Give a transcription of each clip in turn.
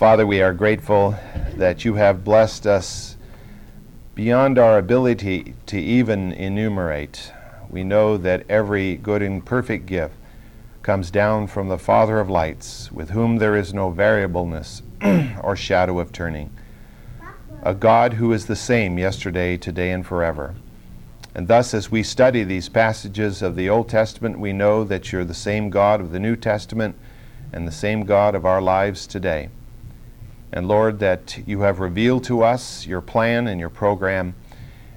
Father, we are grateful that you have blessed us beyond our ability to even enumerate. We know that every good and perfect gift comes down from the Father of lights, with whom there is no variableness or shadow of turning. A God who is the same yesterday, today, and forever. And thus, as we study these passages of the Old Testament, we know that you're the same God of the New Testament and the same God of our lives today. And Lord, that you have revealed to us your plan and your program,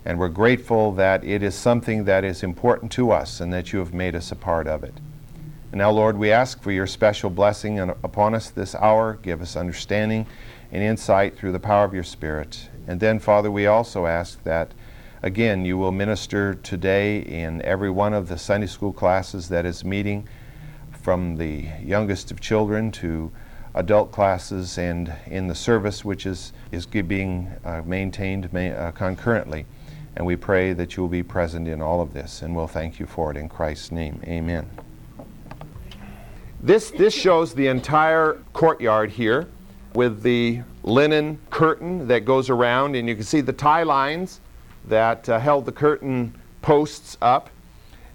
and we're grateful that it is something that is important to us and that you have made us a part of it. And now, Lord, we ask for your special blessing upon us this hour. Give us understanding and insight through the power of your Spirit. And then, Father, we also ask that, again, you will minister today in every one of the Sunday school classes that is meeting, from the youngest of children to adult classes and in the service which is, is being uh, maintained ma- uh, concurrently. And we pray that you will be present in all of this, and we'll thank you for it in Christ's name. Amen. This, this shows the entire courtyard here with the linen curtain that goes around, and you can see the tie lines that uh, held the curtain posts up.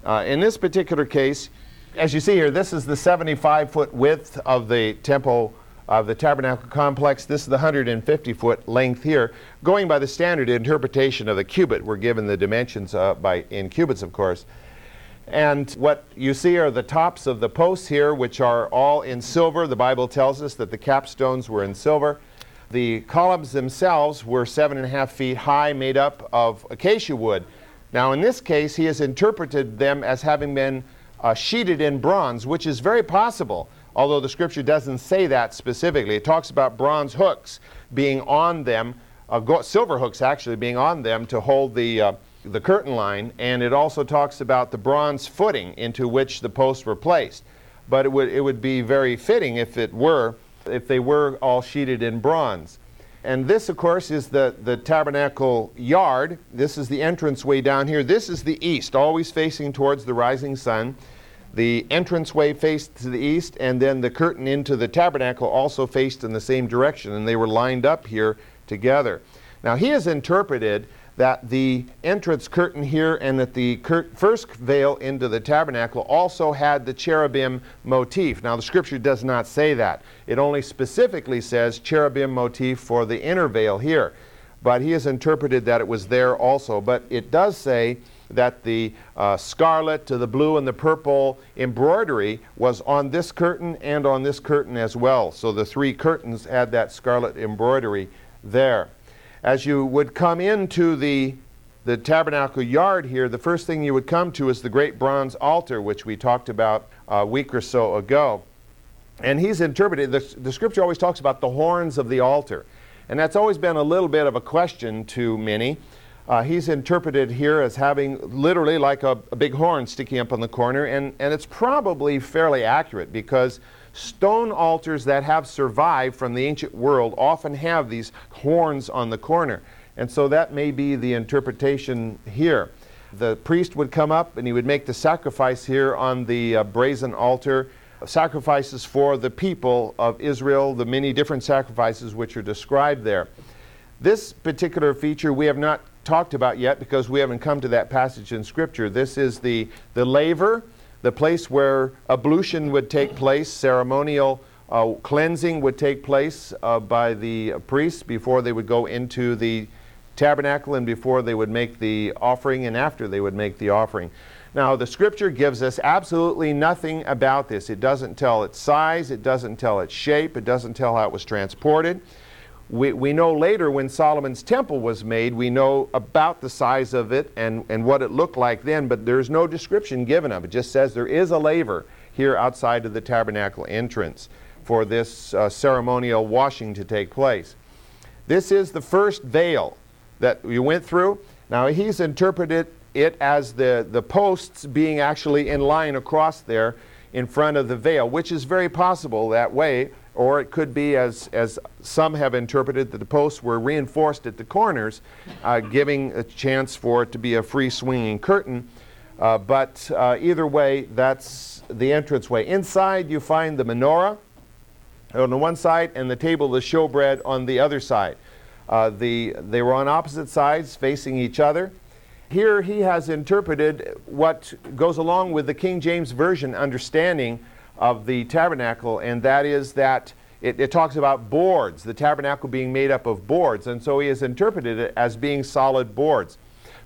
Uh, in this particular case, as you see here, this is the 75 foot width of the temple of the tabernacle complex. This is the 150 foot length here. Going by the standard interpretation of the cubit, we're given the dimensions uh, by in cubits, of course. And what you see are the tops of the posts here, which are all in silver. The Bible tells us that the capstones were in silver. The columns themselves were seven and a half feet high, made up of acacia wood. Now, in this case, he has interpreted them as having been uh, sheeted in bronze, which is very possible, although the scripture doesn't say that specifically. It talks about bronze hooks being on them, uh, silver hooks actually being on them to hold the. Uh, the curtain line, and it also talks about the bronze footing into which the posts were placed. But it would, it would be very fitting if it were, if they were all sheeted in bronze. And this, of course, is the, the tabernacle yard. This is the entrance way down here. This is the east, always facing towards the rising sun. The entranceway faced to the east, and then the curtain into the tabernacle also faced in the same direction, and they were lined up here together. Now, he has interpreted that the entrance curtain here and that the first veil into the tabernacle also had the cherubim motif. Now, the scripture does not say that. It only specifically says cherubim motif for the inner veil here. But he has interpreted that it was there also. But it does say that the uh, scarlet to the blue and the purple embroidery was on this curtain and on this curtain as well. So the three curtains had that scarlet embroidery there as you would come into the, the tabernacle yard here, the first thing you would come to is the great bronze altar, which we talked about a week or so ago. And he's interpreted, the, the scripture always talks about the horns of the altar. And that's always been a little bit of a question to many. Uh, he's interpreted here as having literally like a, a, big horn sticking up on the corner, and, and it's probably fairly accurate because Stone altars that have survived from the ancient world often have these horns on the corner. And so that may be the interpretation here. The priest would come up and he would make the sacrifice here on the uh, brazen altar, sacrifices for the people of Israel, the many different sacrifices which are described there. This particular feature we have not talked about yet because we haven't come to that passage in Scripture. This is the, the laver the place where ablution would take place, ceremonial uh, cleansing would take place uh, by the priests before they would go into the tabernacle and before they would make the offering and after they would make the offering. Now, the scripture gives us absolutely nothing about this. It doesn't tell its size, it doesn't tell its shape, it doesn't tell how it was transported. We, we know later when Solomon's temple was made, we know about the size of it and, and what it looked like then, but there's no description given of it. It just says there is a laver here outside of the tabernacle entrance for this uh, ceremonial washing to take place. This is the first veil that we went through. Now, he's interpreted it as the, the posts being actually in line across there in front of the veil, which is very possible that way or it could be, as, as some have interpreted, that the posts were reinforced at the corners, uh, giving a chance for it to be a free swinging curtain. Uh, but uh, either way, that's the entranceway. Inside, you find the menorah. on the one side and the table of the showbread on the other side. Uh, the, they were on opposite sides facing each other. Here he has interpreted what goes along with the King James Version understanding of the tabernacle, and that is that it, it, talks about boards, the tabernacle being made up of boards, and so he has interpreted it as being solid boards.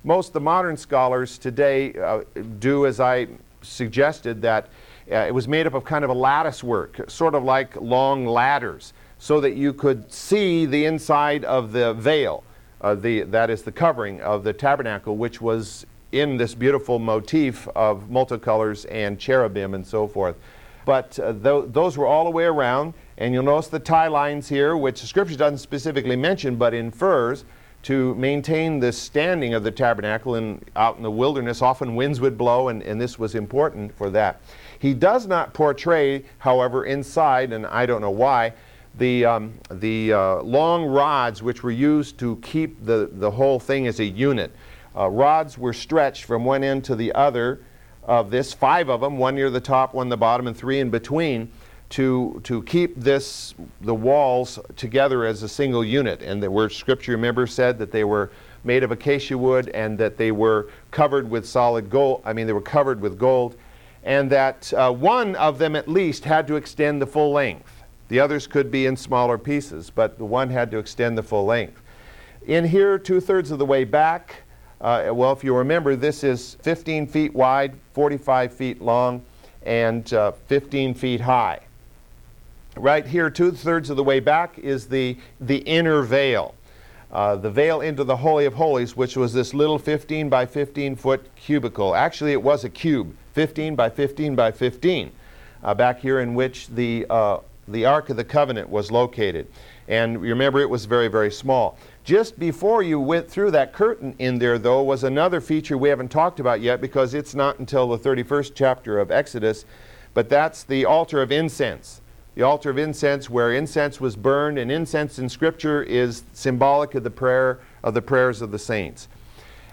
Most of the modern scholars today uh, do as I suggested, that uh, it was made up of kind of a lattice work, sort of like long ladders, so that you could see the inside of the veil. Uh, the, that is the covering of the tabernacle, which was in this beautiful motif of multicolors and cherubim and so forth. But uh, th- those were all the way around, and you'll notice the tie lines here, which the scripture doesn't specifically mention but infers to maintain the standing of the tabernacle in, out in the wilderness. Often winds would blow, and, and this was important for that. He does not portray, however, inside, and I don't know why, the, um, the uh, long rods which were used to keep the, the whole thing as a unit. Uh, rods were stretched from one end to the other of this, five of them, one near the top, one the bottom, and three in between, to, to keep this, the walls together as a single unit. And the word scripture, remember, said that they were made of acacia wood and that they were covered with solid gold. I mean, they were covered with gold. And that uh, one of them at least had to extend the full length. The others could be in smaller pieces, but the one had to extend the full length. In here, two thirds of the way back, uh, well, if you remember, this is 15 feet wide, 45 feet long, and uh, 15 feet high. Right here, two thirds of the way back, is the, the inner veil. Uh, the veil into the Holy of Holies, which was this little 15 by 15 foot cubicle. Actually, it was a cube, 15 by 15 by 15, uh, back here in which the, uh, the Ark of the Covenant was located. And remember, it was very, very small. Just before you went through that curtain in there, though, was another feature we haven't talked about yet because it's not until the 31st chapter of Exodus, but that's the altar of incense. The altar of incense where incense was burned and incense in scripture is symbolic of the prayer of the prayers of the saints.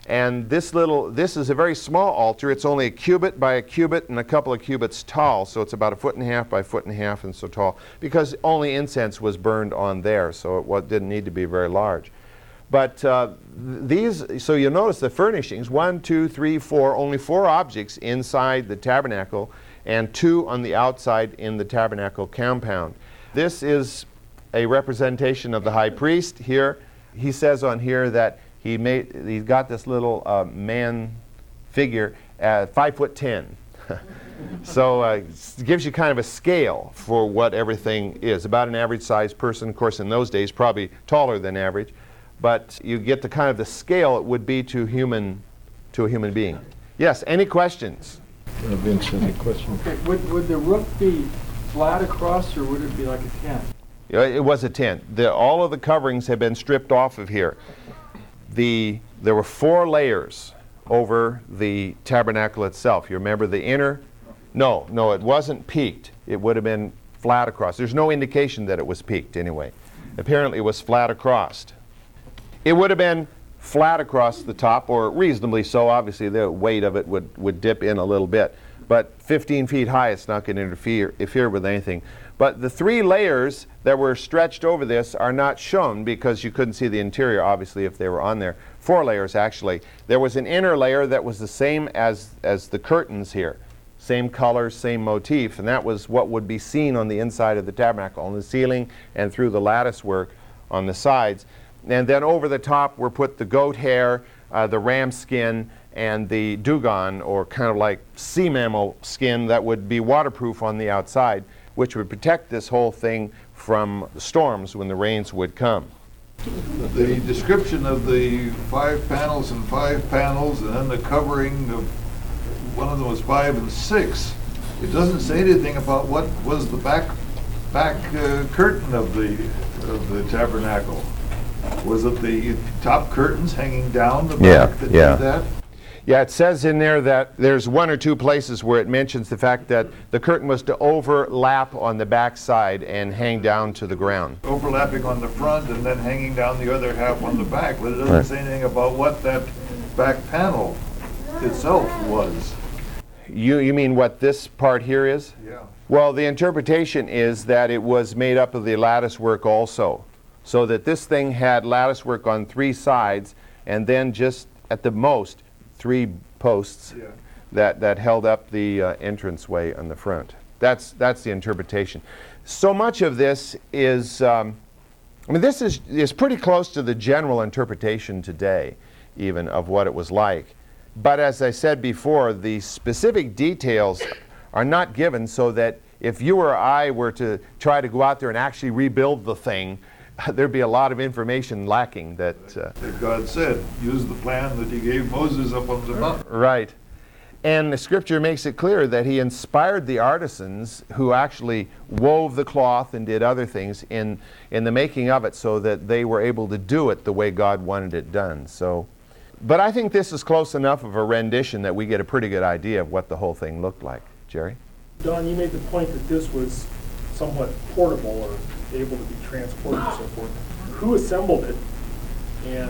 And this little this is a very small altar. It's only a cubit by a cubit and a couple of cubits tall so it's about a foot and a half by a foot and a half and so tall because only incense was burned on there so it didn't need to be very large but uh, these so you'll notice the furnishings one two three four only four objects inside the tabernacle and two on the outside in the tabernacle compound. This is a representation of the high priest here. He says on here that he made, he's got this little uh, man figure at five foot ten. so uh, it gives you kind of a scale for what everything is. About an average sized person, of course, in those days, probably taller than average, but you get the kind of the scale it would be to human to a human being. Yes, any questions? Uh, Vince, any question? Okay, would, would the roof be flat across or would it be like a tent? Yeah, It was a tent. The, all of the coverings have been stripped off of here. The, there were four layers over the tabernacle itself. You remember the inner? No, no, it wasn't peaked. It would have been flat across. There's no indication that it was peaked anyway. Apparently, it was flat across. It would have been flat across the top, or reasonably so. Obviously, the weight of it would, would dip in a little bit. But 15 feet high, it's not going to interfere, interfere with anything. But the three layers that were stretched over this are not shown because you couldn't see the interior, obviously, if they were on there. Four layers, actually. There was an inner layer that was the same as, as the curtains here. Same color, same motif, and that was what would be seen on the inside of the tabernacle, on the ceiling and through the lattice work on the sides. And then over the top were put the goat hair, uh, the ram skin, and the dugong, or kind of like sea mammal skin that would be waterproof on the outside, which would protect this whole thing from storms when the rains would come. The description of the five panels and five panels, and then the covering of one of them was five and six. It doesn't say anything about what was the back back uh, curtain of the of the tabernacle. Was it the top curtains hanging down the Yeah, back that yeah. did that? Yeah, it says in there that there's one or two places where it mentions the fact that the curtain was to overlap on the back side and hang down to the ground. Overlapping on the front and then hanging down the other half on the back, but it doesn't Right. say anything about what that back panel itself was. You, you mean what this part here is? Yeah. Well, the interpretation is that it was made up of the lattice work also. So that this thing had lattice work on three sides and then just at the most three posts Yeah. that, that held up the uh, entranceway on the front. That's, that's the interpretation. So much of this is, um, I mean, this is, is pretty close to the general interpretation today, even of what it was like. But as I said before, the specific details are not given so that if you or I were to try to go out there and actually rebuild the thing, there'd be a lot of information lacking that. Uh, That God said, use the plan that he gave Moses up on the mountain. Right. And the scripture makes it clear that he inspired the artisans who actually wove the cloth and did other things in, in the making of it so that they were able to do it the way God wanted it done. So, but I think this is close enough of a rendition that we get a pretty good idea of what the whole thing looked like. Jerry? Don, you made the point that this was somewhat portable or able to be transported and so forth. Who assembled it? And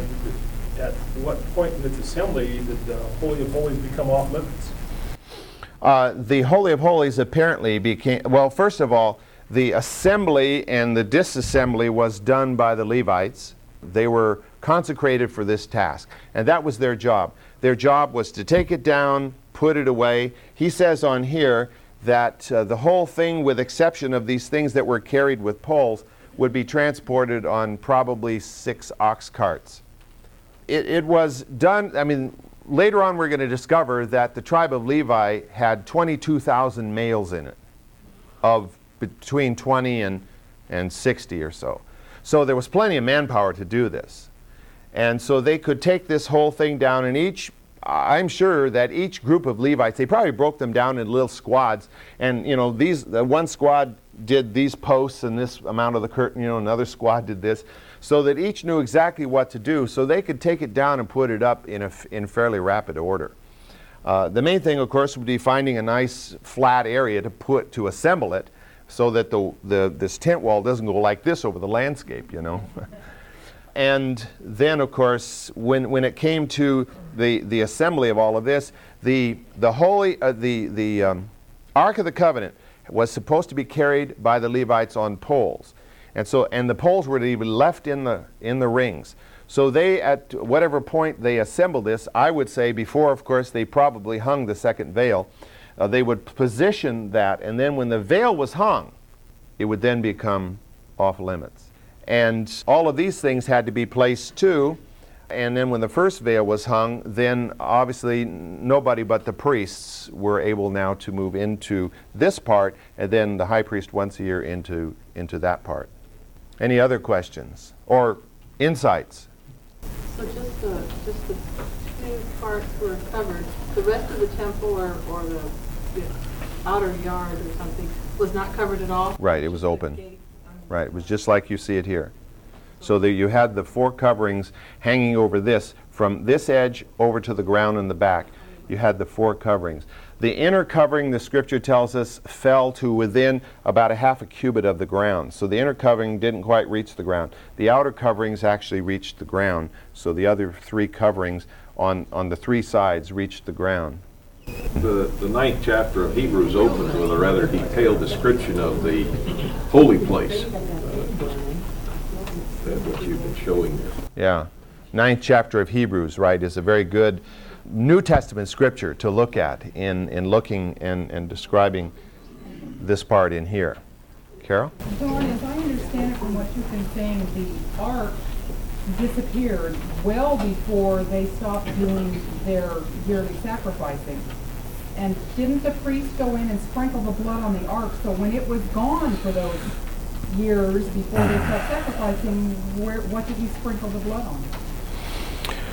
at what point in its assembly did the Holy of Holies become off limits? Uh, the Holy of Holies apparently became, well, first of all, the assembly and the disassembly was done by the Levites. They were consecrated for this task, and that was their job. Their job was to take it down, put it away. He says on here that uh, the whole thing, with exception of these things that were carried with poles, would be transported on probably six ox carts it, it was done, I mean, later on we're going to discover that the tribe of Levi had 22,000 males in it, of between 20 and, and 60 or so. So there was plenty of manpower to do this. And so they could take this whole thing down, and each, I'm sure that each group of Levites, they probably broke them down in little squads. And, you know, these, the one squad did these posts and this amount of the curtain, you know, another squad did this so that each knew exactly what to do so they could take it down and put it up in, a, in fairly rapid order. Uh, the main thing, of course, would be finding a nice flat area to put to assemble it so that the, the, this tent wall doesn't go like this over the landscape, you know. and then, of course, when, when it came to the, the assembly of all of this, the, the, holy, uh, the, the um, Ark of the Covenant was supposed to be carried by the Levites on poles. And so, and the poles were to be left in the, in the rings. So they, at whatever point they assembled this, I would say before, of course, they probably hung the second veil, uh, they would position that, and then when the veil was hung, it would then become off limits. And all of these things had to be placed too. And then when the first veil was hung, then obviously nobody but the priests were able now to move into this part, and then the high priest once a year into, into that part. Any other questions or insights? So just the, just the two parts were covered, the rest of the temple or, or the, the outer yard or something was not covered at all? Right, it was open. Right, it was just like you see it here. So that you had the four coverings hanging over this, from this edge over to the ground in the back. You had the four coverings. The inner covering, the scripture tells us, fell to within about a half a cubit of the ground. So the inner covering didn't quite reach the ground. The outer coverings actually reached the ground. So the other three coverings on, on the three sides reached the ground. The, the ninth chapter of Hebrews opens with a rather detailed description of the holy place. uh, That what you've been showing there. Yeah. Ninth chapter of Hebrews, right, is a very good New Testament scripture to look at in, in looking and, and describing this part in here. Carol? Don, as I understand it from what you've been saying, the ark disappeared well before they stopped doing their yearly sacrificing. And didn't the priest go in and sprinkle the blood on the ark? So when it was gone for those years before they stopped sacrificing, where, what did he sprinkle the blood on?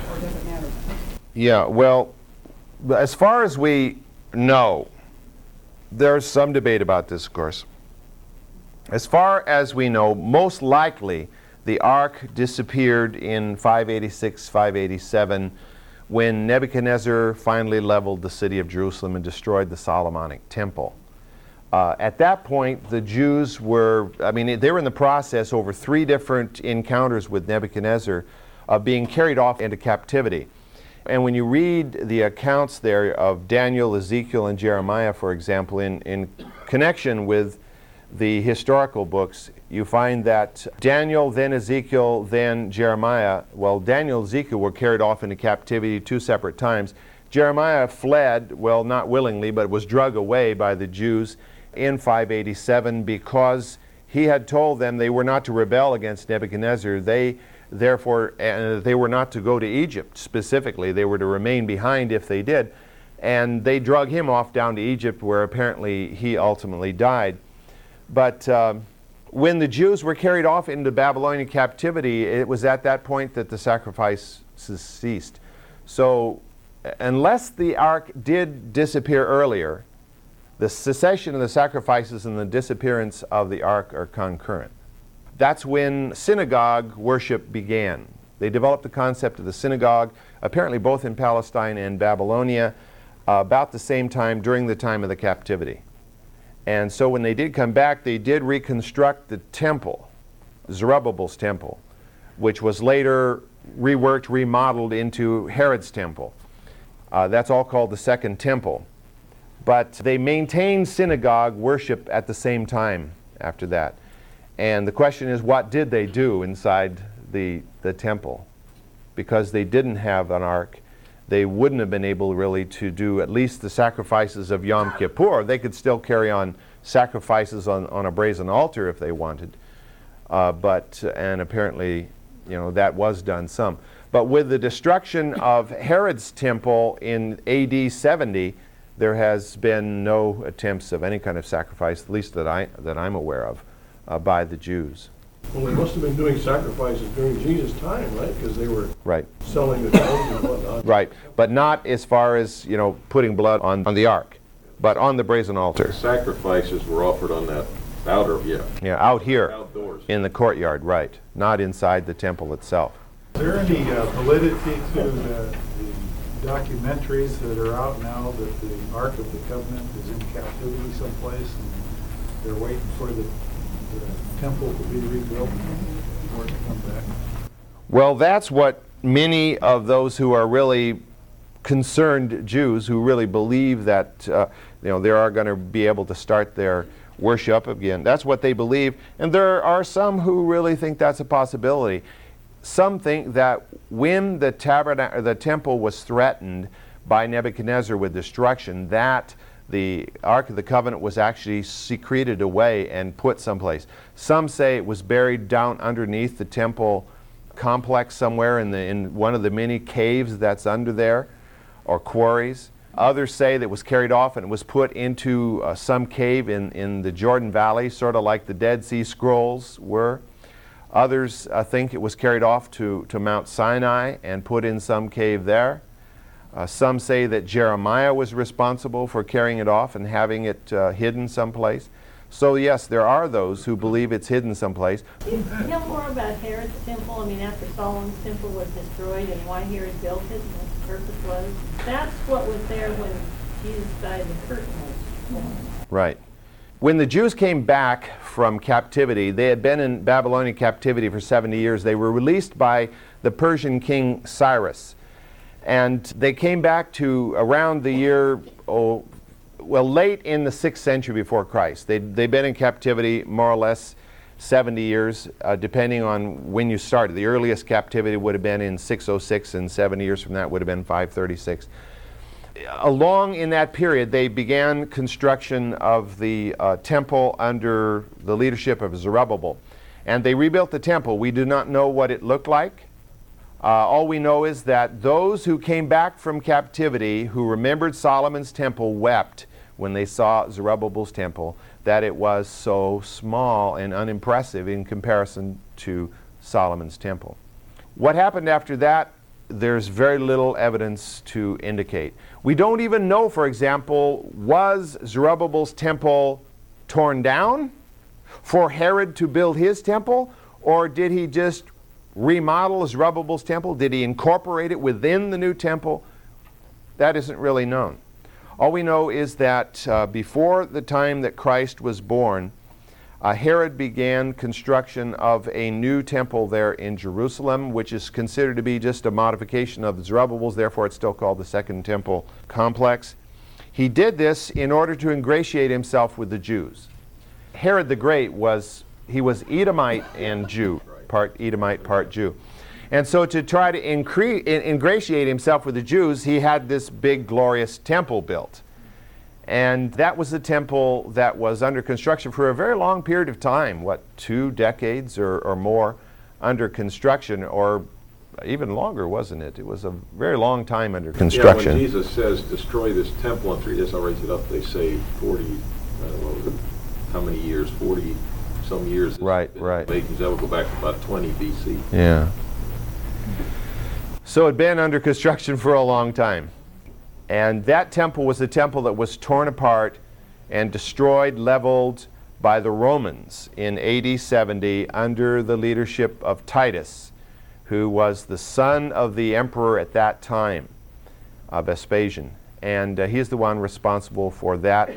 Or does it matter? Yeah, well, as far as we know, there's some debate about this, of course. As far as we know, most likely the ark disappeared in 586, 587 when Nebuchadnezzar finally leveled the city of Jerusalem and destroyed the Solomonic temple. Uh, at that point, the Jews were, I mean, they were in the process over three different encounters with Nebuchadnezzar of being carried off into captivity. And when you read the accounts there of Daniel, Ezekiel, and Jeremiah, for example, in, in connection with the historical books, you find that Daniel, then Ezekiel, then Jeremiah, well, Daniel and Ezekiel were carried off into captivity two separate times. Jeremiah fled, well, not willingly, but was drug away by the Jews in 587 because he had told them they were not to rebel against Nebuchadnezzar. They, therefore, uh, they were not to go to Egypt specifically. They were to remain behind if they did. And they drug him off down to Egypt, where apparently he ultimately died. But um, when the Jews were carried off into Babylonian captivity, it was at that point that the sacrifices ceased. So, unless the ark did disappear earlier, the cessation of the sacrifices and the disappearance of the ark are concurrent. That's when synagogue worship began. They developed the concept of the synagogue, apparently both in Palestine and Babylonia, uh, about the same time during the time of the captivity. And so when they did come back, they did reconstruct the temple, Zerubbabel's temple, which was later reworked, remodeled into Herod's temple. Uh, that's all called the Second Temple. But they maintained synagogue worship at the same time after that. And the question is, what did they do inside the, the temple? Because they didn't have an ark, they wouldn't have been able really to do at least the sacrifices of Yom Kippur. They could still carry on sacrifices on, on a brazen altar if they wanted. Uh, but, and apparently, you know, that was done some. But with the destruction of Herod's temple in AD 70, there has been no attempts of any kind of sacrifice, at least that, I, that I'm aware of, uh, by the Jews. Well, they must have been doing sacrifices during Jesus' time, right? Because they were Right, selling the gold and whatnot. right. But not as far as, you know, putting blood on, on the ark, but on the brazen altar. Sacrifices were offered on that outer, yeah, Yeah, out here outdoors. in the courtyard, right, not inside the temple itself. Is there any uh, validity to the the documentaries that are out now that the Ark of the Covenant is in captivity someplace and they're waiting for the the temple to be rebuilt for it to come back? Well, that's what many of those who are really concerned Jews who really believe that uh, you know they are going to be able to start their worship again. That's what they believe, and there are some who really think that's a possibility. Some think that when the tabernacle, the temple was threatened by Nebuchadnezzar with destruction, that the Ark of the Covenant was actually secreted away and put someplace. Some say it was buried down underneath the temple complex somewhere in, the, in one of the many caves that's under there or quarries. Others say that it was carried off and it was put into uh, some cave in, in the Jordan Valley, sort of like the Dead Sea Scrolls were. Others uh, think it was carried off to, to Mount Sinai and put in some cave there. Uh, some say that Jeremiah was responsible for carrying it off and having it uh, hidden someplace. So, yes, there are those who believe it's hidden someplace. You know more about Herod's temple, I mean, after Solomon's temple was destroyed and why Herod built it and what the purpose was? That's what was there when Jesus died and the curtain was torn. Right. When the Jews came back from captivity, they had been in Babylonian captivity for 70 years. They were released by the Persian king Cyrus. And they came back to around the year, oh, well, late in the 6th century before Christ. They'd, they'd been in captivity more or less 70 years, uh, depending on when you started. The earliest captivity would have been in 606, and 70 years from that would have been 536 along in that period, they began construction of the uh, temple under the leadership of Zerubbabel. And they rebuilt the temple. We do not know what it looked like. Uh, all we know is that those who came back from captivity, who remembered Solomon's temple, wept when they saw Zerubbabel's temple, that it was so small and unimpressive in comparison to Solomon's temple. What happened after that, there's very little evidence to indicate. We don't even know, for example, was Zerubbabel's temple torn down for Herod to build his temple, or did he just remodel Zerubbabel's temple? Did he incorporate it within the new temple? That isn't really known. All we know is that uh, before the time that Christ was born, uh, Herod began construction of a new temple there in Jerusalem, which is considered to be just a modification of Zerubbabel's, therefore it's still called the Second Temple Complex. He did this in order to ingratiate himself with the Jews. Herod the Great was he was Edomite and Jew, part Edomite, part Jew. And so to try to incre- ingratiate himself with the Jews, he had this big glorious temple built. And that was the temple that was under construction for a very long period of time what, two decades or, or more under construction, or even longer, wasn't it? It was a very long time under construction. Yeah, when Jesus says, destroy this temple in three days, I'll raise it up, they say 40, uh, what was it, how many years? 40 some years. Right, right. That would go back to about 20 BC. Yeah. So it had been under construction for a long time. And that temple was the temple that was torn apart and destroyed, leveled by the Romans in AD 70 under the leadership of Titus, who was the son of the emperor at that time, uh, Vespasian. And uh, he's the one responsible for that.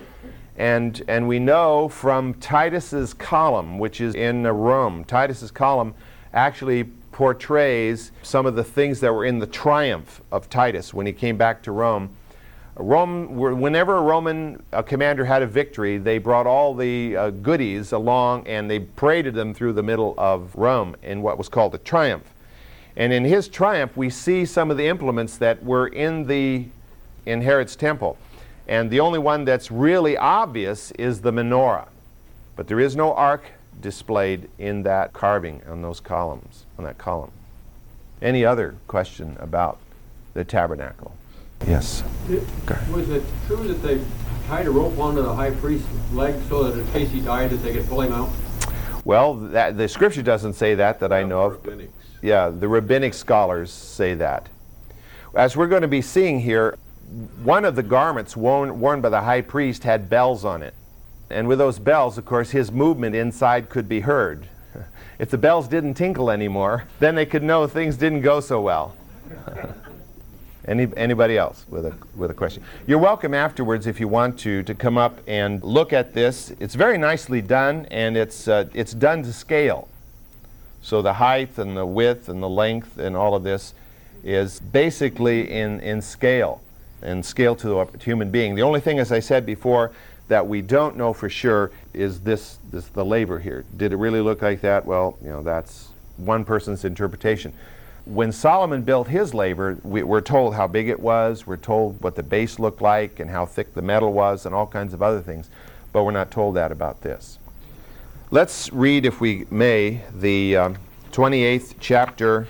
And, and we know from Titus's column, which is in Rome, Titus's column actually portrays some of the things that were in the triumph of Titus when he came back to Rome Rome, whenever a Roman commander had a victory, they brought all the uh, goodies along and they paraded them through the middle of Rome in what was called a triumph. And in his triumph, we see some of the implements that were in the in Herod's temple. And the only one that's really obvious is the menorah. But there is no ark displayed in that carving on those columns, on that column. Any other question about the tabernacle? Yes. Was it true that they tied a rope onto the high priest's leg so that in case he died, that they could pull him out? Well, that, the scripture doesn't say that that I know of. Rabbinics. Yeah, the rabbinic scholars say that. As we're going to be seeing here, one of the garments worn, worn by the high priest had bells on it. And with those bells, of course, his movement inside could be heard. If the bells didn't tinkle anymore, then they could know things didn't go so well. Any, anybody else with a, with a question? You're welcome afterwards if you want to to come up and look at this. It's very nicely done and it's, uh, it's done to scale. So the height and the width and the length and all of this is basically in, in scale and scale to a human being. The only thing, as I said before, that we don't know for sure is this, this the laver here. Did it really look like that? Well, you know, that's one person's interpretation when Solomon built his laver, we, are told how big it was, we're told what the base looked like and how thick the metal was and all kinds of other things, but we're not told that about this. Let's read, if we may, the um, 28th chapter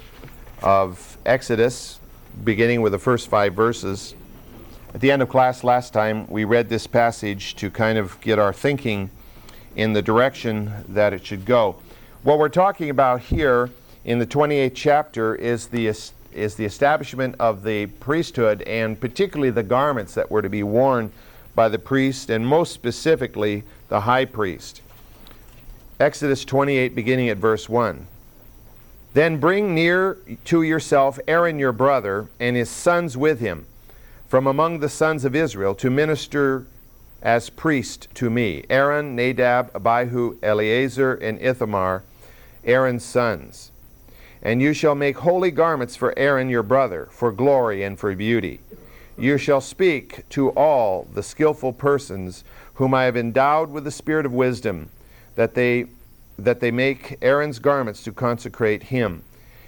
of Exodus, beginning with the first five verses. At the end of class last time, we read this passage to kind of get our thinking in the direction that it should go. What we're talking about here in the 28th chapter is the, is the establishment of the priesthood and particularly the garments that were to be worn by the priest and most specifically the high priest. Exodus 28, beginning at verse 1. Then bring near to yourself Aaron your brother and his sons with him from among the sons of Israel to minister as priest to me. Aaron, Nadab, Abihu, Eleazar, and Ithamar, Aaron's sons. And you shall make holy garments for Aaron your brother, for glory and for beauty. You shall speak to all the skillful persons whom I have endowed with the spirit of wisdom, that they that they make Aaron's garments to consecrate him,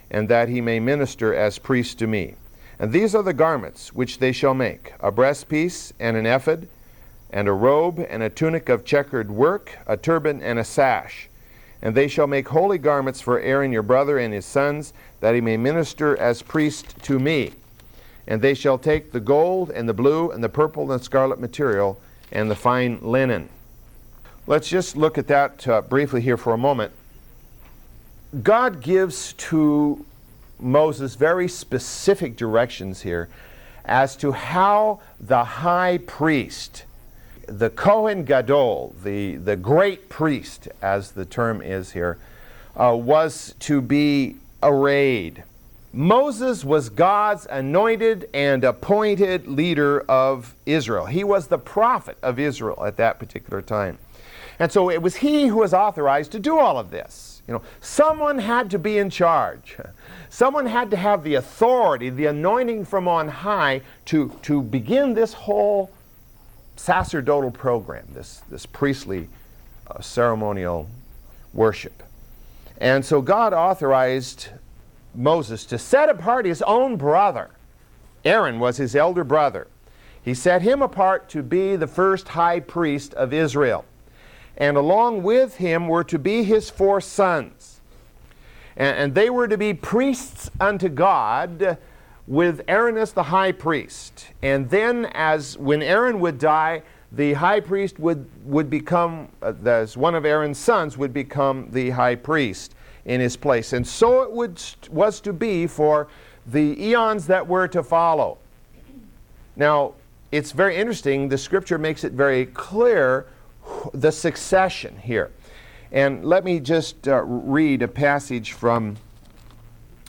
and that he may minister as priest to me. And these are the garments which they shall make a breastpiece and an ephod, and a robe and a tunic of checkered work, a turban and a sash. And they shall make holy garments for Aaron your brother and his sons, that he may minister as priest to me. And they shall take the gold and the blue and the purple and the scarlet material and the fine linen. Let's just look at that uh, briefly here for a moment. God gives to Moses very specific directions here as to how the high priest the Kohen Gadol, the, the great priest, as the term is here, uh, was to be arrayed. Moses was God's anointed and appointed leader of Israel. He was the prophet of Israel at that particular time. And so it was he who was authorized to do all of this. You know, someone had to be in charge. Someone had to have the authority, the anointing from on high to, to begin this whole sacerdotal program, this, this priestly uh, ceremonial worship. And so God authorized Moses to set apart his own brother. Aaron was his elder brother. He set him apart to be the first high priest of Israel. And along with him were to be his four sons. And, and they were to be priests unto God with Aaron as the high priest. And then, as when Aaron would die, the high priest would, would become, uh, as one of Aaron's sons, would become the high priest in his place. And so it would, was to be for the eons that were to follow. Now, it's very interesting. The scripture makes it very clear the succession here. And let me just uh, read a passage from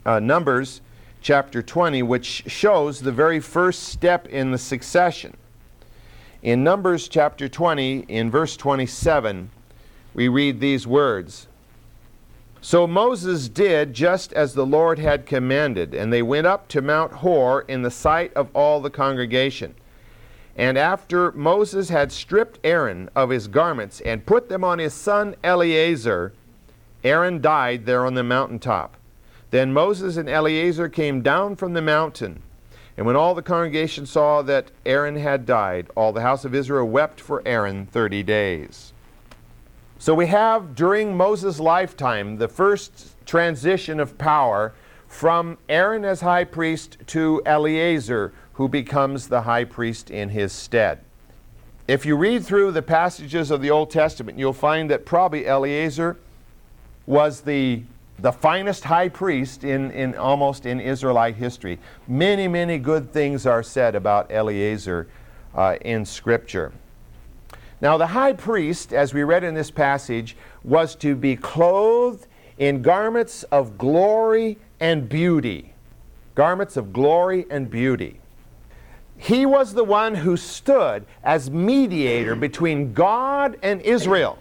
uh, Numbers chapter 20, which shows the very first step in the succession. In Numbers chapter 20, in verse 27, we read these words So Moses did just as the Lord had commanded, and they went up to Mount Hor in the sight of all the congregation. And after Moses had stripped Aaron of his garments and put them on his son Eleazar, Aaron died there on the mountaintop. Then Moses and Eleazar came down from the mountain. And when all the congregation saw that Aaron had died, all the house of Israel wept for Aaron 30 days. So we have during Moses' lifetime the first transition of power from Aaron as high priest to Eleazar, who becomes the high priest in his stead. If you read through the passages of the Old Testament, you'll find that probably Eleazar was the the finest high priest in, in almost in Israelite history. Many, many good things are said about Eleazar uh, in Scripture. Now, the high priest, as we read in this passage, was to be clothed in garments of glory and beauty. Garments of glory and beauty. He was the one who stood as mediator between God and Israel.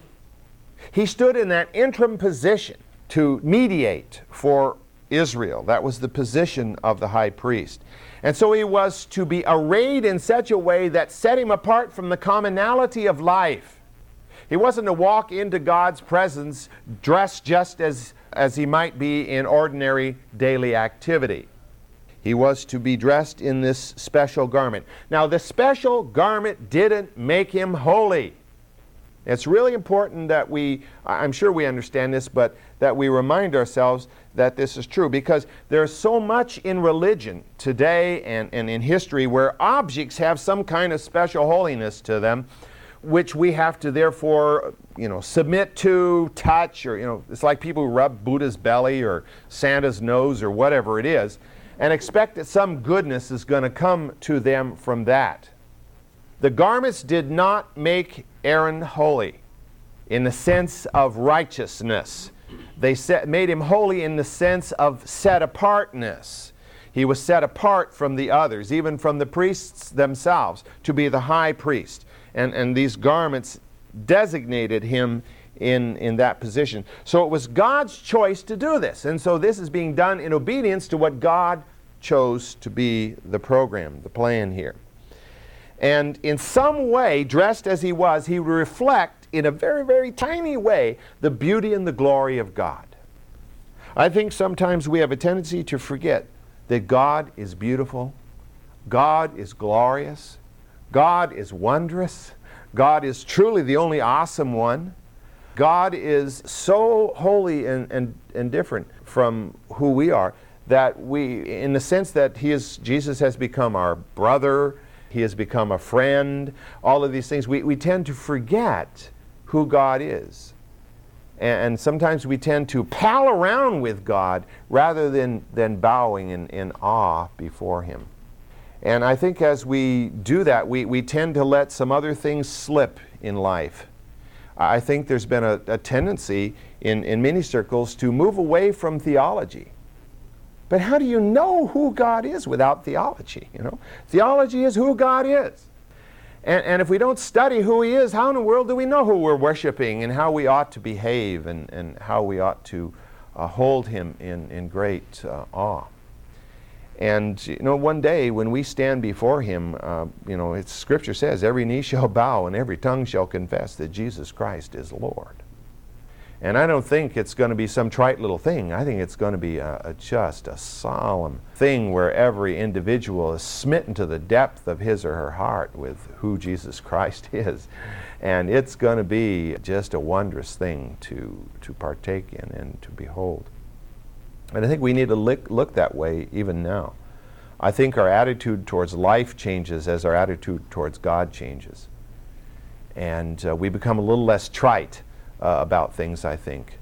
He stood in that interim position to mediate for Israel. That was the position of the high priest. And so he was to be arrayed in such a way that set him apart from the commonality of life. He wasn't to walk into God's presence dressed just as, as he might be in ordinary daily activity. He was to be dressed in this special garment. Now, the special garment didn't make him holy. It's really important that we, I'm sure we understand this, but that we remind ourselves that this is true because there's so much in religion today and, and in history where objects have some kind of special holiness to them which we have to therefore you know submit to touch or you know it's like people who rub buddha's belly or santa's nose or whatever it is and expect that some goodness is going to come to them from that the garments did not make Aaron holy in the sense of righteousness. They set, made him holy in the sense of set apartness. He was set apart from the others, even from the priests themselves, to be the high priest. And, and these garments designated him in, in that position. So it was God's choice to do this. And so this is being done in obedience to what God chose to be the program, the plan here. And in some way, dressed as he was, he would reflect in a very, very tiny way the beauty and the glory of God. I think sometimes we have a tendency to forget that God is beautiful, God is glorious, God is wondrous, God is truly the only awesome one. God is so holy and, and, and different from who we are that we, in the sense that he is, Jesus has become our brother, he has become a friend, all of these things. We, we tend to forget who God is. And, and sometimes we tend to pal around with God rather than, than bowing in, in awe before Him. And I think as we do that, we, we tend to let some other things slip in life. I think there's been a, a tendency in, in many circles to move away from theology but how do you know who God is without theology? You know, theology is who God is. And, and if we don't study who he is, how in the world do we know who we're worshiping and how we ought to behave and, and how we ought to uh, hold him in, in great uh, awe? And you know, one day when we stand before Him, uh, you know, it's Scripture says, every knee shall bow and every tongue shall confess that Jesus Christ is Lord. And I don't think it's going to be some trite little thing. I think it's going to be a, a just a solemn thing where every individual is smitten to the depth of his or her heart with who Jesus Christ is. And it's going to be just a wondrous thing to, to partake in and to behold. And I think we need to look, look that way even now. I think our attitude towards life changes as our attitude towards God changes. And uh, we become a little less trite uh, about things, I think,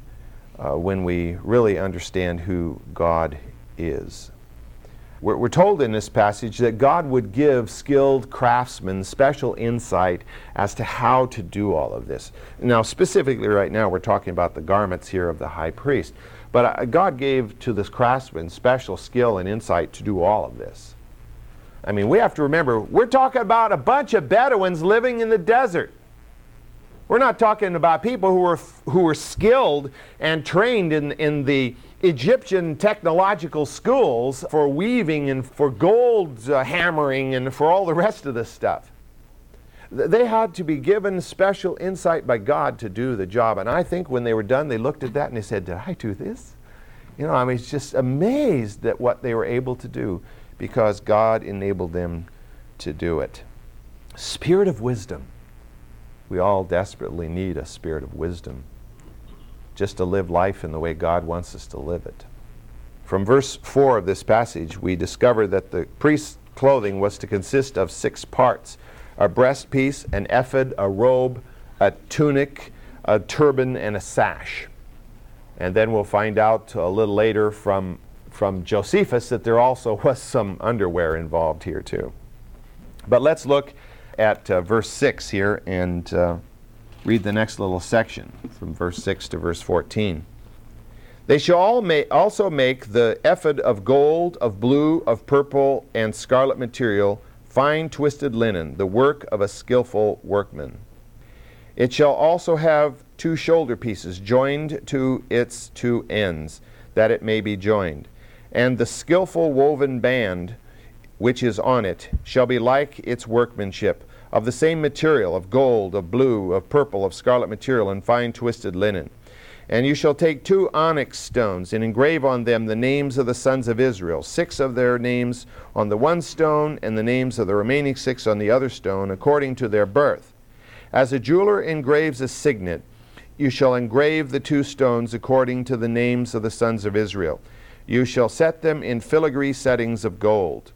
uh, when we really understand who God is. We're, we're told in this passage that God would give skilled craftsmen special insight as to how to do all of this. Now, specifically, right now, we're talking about the garments here of the high priest. But uh, God gave to this craftsman special skill and insight to do all of this. I mean, we have to remember, we're talking about a bunch of Bedouins living in the desert. We're not talking about people who were, who were skilled and trained in, in the Egyptian technological schools for weaving and for gold uh, hammering and for all the rest of this stuff. They had to be given special insight by God to do the job. And I think when they were done, they looked at that and they said, Did I do this? You know, I it's just amazed at what they were able to do because God enabled them to do it. Spirit of wisdom. We all desperately need a spirit of wisdom just to live life in the way God wants us to live it. From verse 4 of this passage, we discover that the priest's clothing was to consist of six parts a breastpiece, an ephod, a robe, a tunic, a turban, and a sash. And then we'll find out a little later from, from Josephus that there also was some underwear involved here too. But let's look at uh, verse 6 here and uh, read the next little section from verse 6 to verse 14. They shall all ma- also make the ephod of gold, of blue, of purple, and scarlet material, fine twisted linen, the work of a skillful workman. It shall also have two shoulder pieces joined to its two ends, that it may be joined. And the skillful woven band which is on it shall be like its workmanship, of the same material, of gold, of blue, of purple, of scarlet material, and fine twisted linen. And you shall take two onyx stones, and engrave on them the names of the sons of Israel, six of their names on the one stone, and the names of the remaining six on the other stone, according to their birth. As a jeweler engraves a signet, you shall engrave the two stones according to the names of the sons of Israel. You shall set them in filigree settings of gold.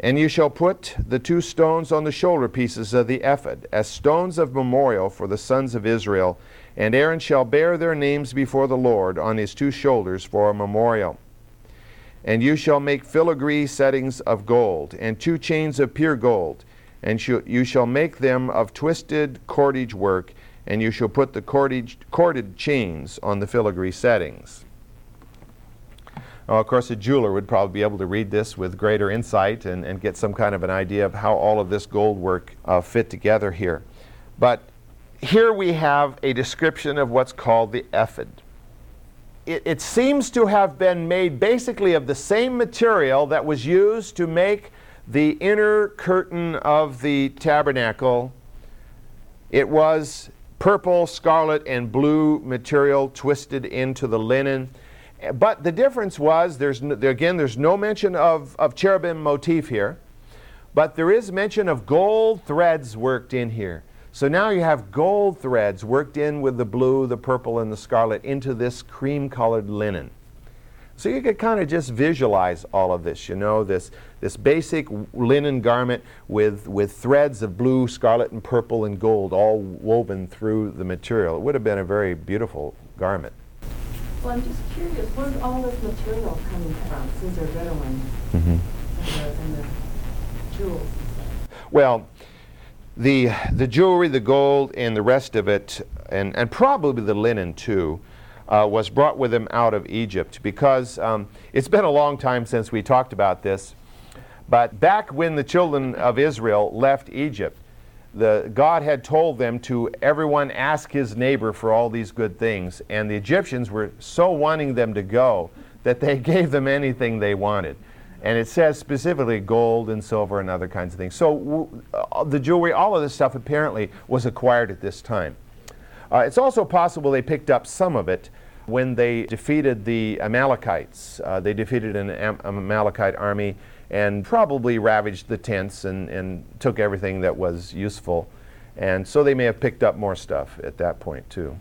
And you shall put the two stones on the shoulder pieces of the ephod, as stones of memorial for the sons of Israel. And Aaron shall bear their names before the Lord on his two shoulders for a memorial. And you shall make filigree settings of gold, and two chains of pure gold. And you shall make them of twisted cordage work, and you shall put the cordage, corded chains on the filigree settings. of course, a jeweler would probably be able to read this with greater insight and, and get some kind of an idea of how all of this gold work uh, fit together here. But here we have a description of what's called the ephod. It, it, seems to have been made basically of the same material that was used to make the inner curtain of the tabernacle. It was purple, scarlet, and blue material twisted into the linen. But the difference was, there's no, again, there's no mention of, of cherubim motif here, but there is mention of gold threads worked in here. So now you have gold threads worked in with the blue, the purple, and the scarlet into this cream colored linen. So you could kind of just visualize all of this, you know, this, this basic linen garment with, with threads of blue, scarlet, and purple and gold all woven through the material. It would have been a very beautiful garment. Well, I'm just curious, where's all this material coming from, since they're Bedouin mm-hmm. and, the, and the jewels? Well, the, the jewelry, the gold, and the rest of it, and, and probably the linen too, uh, was brought with them out of Egypt because um, it's been a long time since we talked about this. But back when the children of Israel left Egypt, the, God had told them to everyone ask his neighbor for all these good things. And the Egyptians were so wanting them to go that they gave them anything they wanted. And it says specifically gold and silver and other kinds of things. So uh, the jewelry, all of this stuff apparently was acquired at this time. Uh, it's also possible they picked up some of it when they defeated the Amalekites. Uh, they defeated an Am- Amalekite army and probably ravaged the tents and, and took everything that was useful. And so they may have picked up more stuff at that point too.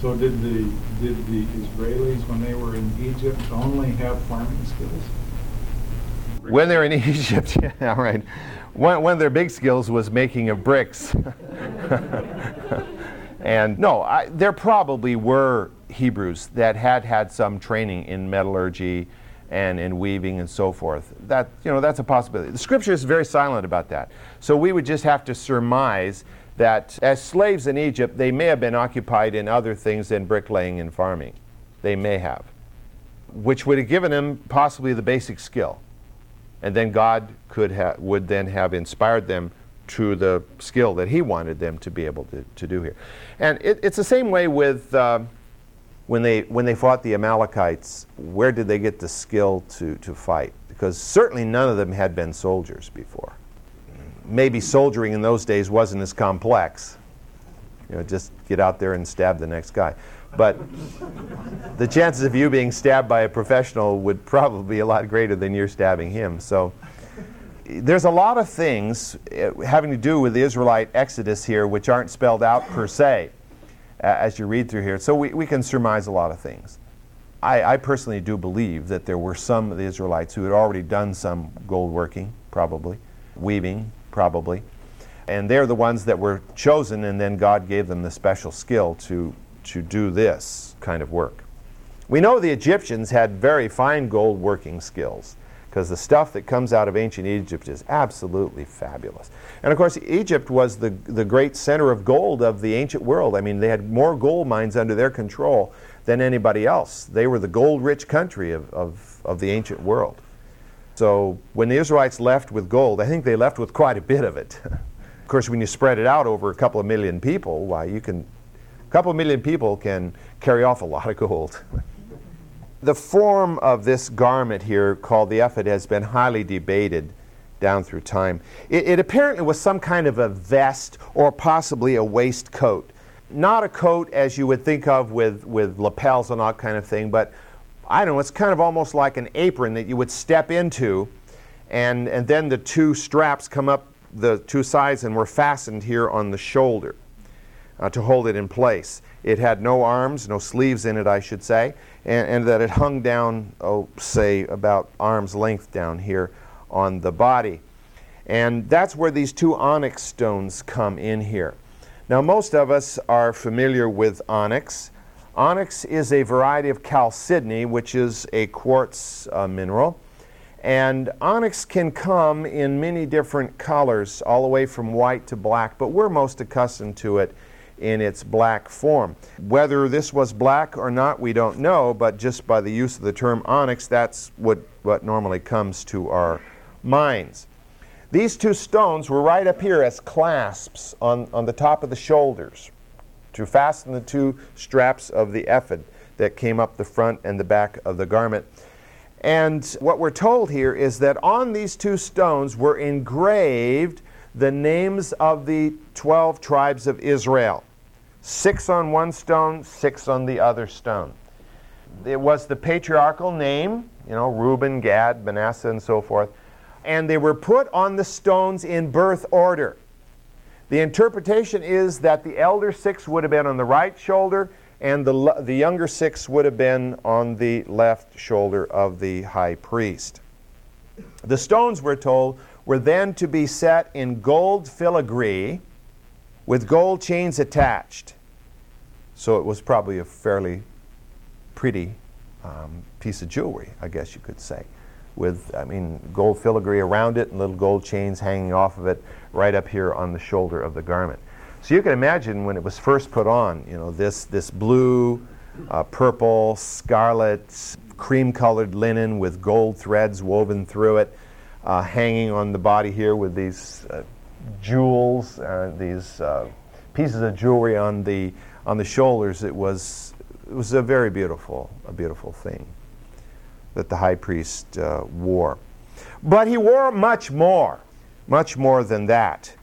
So did the, did the Israelis, when they were in Egypt, only have farming skills? When they're in Egypt, yeah, right. One, one of their big skills was making of bricks. and no, I, there probably were Hebrews that had had some training in metallurgy and in weaving and so forth. That, you know, that's a possibility. The scripture is very silent about that. So we would just have to surmise that as slaves in Egypt, they may have been occupied in other things than bricklaying and farming. They may have, which would have given them possibly the basic skill. And then God could ha- would then have inspired them to the skill that He wanted them to be able to, to do here. And it, it's the same way with. Uh, when they, when they fought the Amalekites, where did they get the skill to, to fight? Because certainly none of them had been soldiers before. Maybe soldiering in those days wasn't as complex. You know, just get out there and stab the next guy. But the chances of you being stabbed by a professional would probably be a lot greater than you're stabbing him. So there's a lot of things uh, having to do with the Israelite exodus here which aren't spelled out per se as you read through here. So we, we can surmise a lot of things. I, I personally do believe that there were some of the Israelites who had already done some gold working, probably, weaving, probably. And they're the ones that were chosen, and then God gave them the special skill to, to do this kind of work. We know the Egyptians had very fine gold working skills because the stuff that comes out of ancient Egypt is absolutely fabulous. And of course, Egypt was the, the great center of gold of the ancient world. I mean, they had more gold mines under their control than anybody else. They were the gold rich country of, of, of the ancient world. So when the Israelites left with gold, I think they left with quite a bit of it. of course, when you spread it out over a couple of million people, why, you can, couple million people can carry off a lot of gold. The form of this garment here, called the ephod, has been highly debated down through time. It, it, apparently was some kind of a vest or possibly a waistcoat. Not a coat as you would think of with, with lapels and that kind of thing, but I don't know, it's kind of almost like an apron that you would step into, and, and then the two straps come up the two sides and were fastened here on the shoulder uh, to hold it in place. It had no arms, no sleeves in it, I should say and, and that it hung down, oh, say, about arm's length down here on the body. And that's where these two onyx stones come in here. Now, most of us are familiar with onyx. Onyx is a variety of chalcedony, which is a quartz uh, mineral. And onyx can come in many different colors, all the way from white to black, but we're most accustomed to it in its black form. Whether this was black or not, we don't know, but just by the use of the term onyx, that's what, what normally comes to our minds. These two stones were right up here as clasps on, on the top of the shoulders to fasten the two straps of the ephod that came up the front and the back of the garment. And what we're told here is that on these two stones were engraved the names of the 12 tribes of Israel six on one stone, six on the other stone. It was the patriarchal name, you know, Reuben, Gad, Manasseh, and so forth, and they were put on the stones in birth order. The interpretation is that the elder six would have been on the right shoulder, and the, the younger six would have been on the left shoulder of the high priest. The stones, we're told, were then to be set in gold filigree with gold chains attached. So it was probably a fairly pretty um, piece of jewelry, I guess you could say, with, I mean, gold filigree around it and little gold chains hanging off of it right up here on the shoulder of the garment. So you can imagine when it was first put on, you know, this, this blue, uh, purple, scarlet, cream colored linen with gold threads woven through it, uh, hanging on the body here with these uh, jewels, uh, these uh, pieces of jewelry on the on the shoulders. It was it was a very beautiful a beautiful thing that the high priest uh, wore. But he wore much more, much more than that.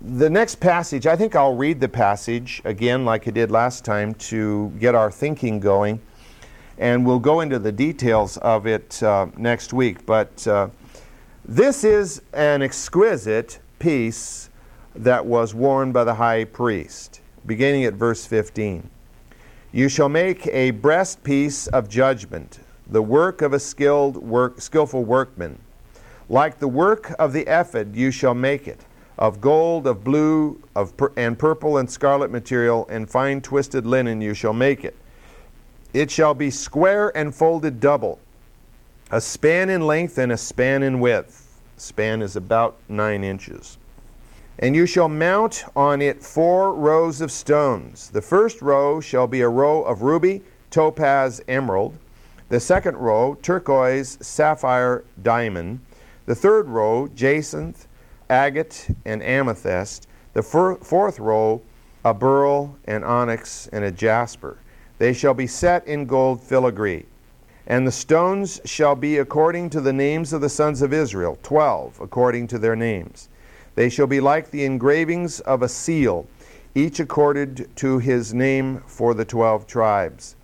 The next passage, I think I'll read the passage again, like I did last time, to get our thinking going. And we'll go into the details of it uh, next week. But uh, this is an exquisite piece that was worn by the high priest, beginning at verse 15. You shall make a breastpiece of judgment, the work of a skilled work, skillful workman. Like the work of the ephod, you shall make it of gold, of blue, of pur- and purple and scarlet material, and fine twisted linen you shall make it. It shall be square and folded double, a span in length and a span in width. Span is about nine inches. And you shall mount on it four rows of stones. The first row shall be a row of ruby, topaz, emerald. The second row, turquoise, sapphire, diamond. The third row, jacinth, agate, and amethyst. The fir- fourth row, a beryl, and onyx, and a jasper. They shall be set in gold filigree. And the stones shall be according to the names of the sons of Israel, twelve, according to their names. They shall be like the engravings of a seal, each accorded to his name for the twelve tribes.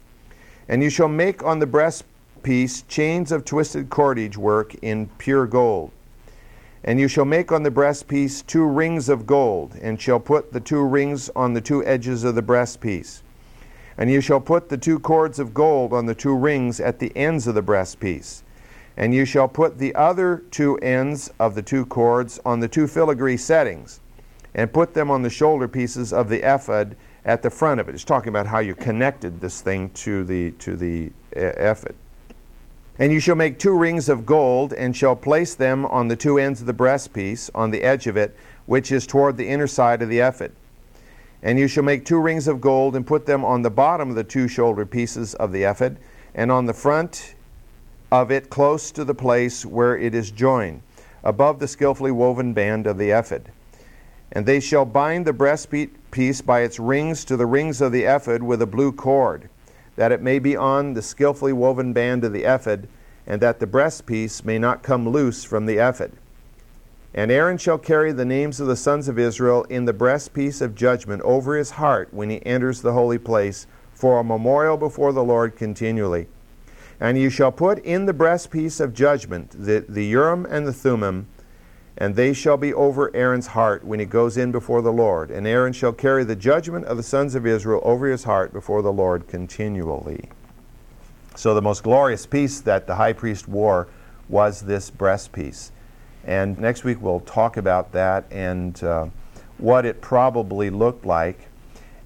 And you shall make on the breastpiece chains of twisted cordage work in pure gold. And you shall make on the breastpiece two rings of gold, and shall put the two rings on the two edges of the breastpiece. And you shall put the two cords of gold on the two rings at the ends of the breastpiece. And you shall put the other two ends of the two cords on the two filigree settings, and put them on the shoulder pieces of the ephod at the front of it. It's talking about how you connected this thing to the to the uh, ephod. And you shall make two rings of gold, and shall place them on the two ends of the breastpiece, on the edge of it, which is toward the inner side of the ephod. And you shall make two rings of gold, and put them on the bottom of the two shoulder pieces of the ephod, and on the front of it close to the place where it is joined, above the skillfully woven band of the ephod. And they shall bind the breastpiece by its rings to the rings of the ephod with a blue cord, that it may be on the skillfully woven band of the ephod, and that the breastpiece may not come loose from the ephod. And Aaron shall carry the names of the sons of Israel in the breastpiece of judgment over his heart when he enters the holy place, for a memorial before the Lord continually. And you shall put in the breastpiece of judgment the, the Urim and the Thummim, and they shall be over Aaron's heart when he goes in before the Lord. And Aaron shall carry the judgment of the sons of Israel over his heart before the Lord continually. So the most glorious piece that the high priest wore was this breastpiece. And next week we'll talk about that and uh, what it probably looked like.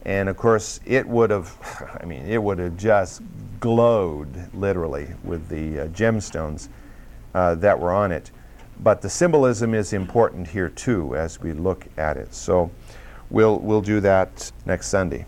And of course, it would have, I mean, it would have just glowed literally with the uh, gemstones uh, that were on it. But the symbolism is important here too as we look at it. So we'll, we'll do that next Sunday.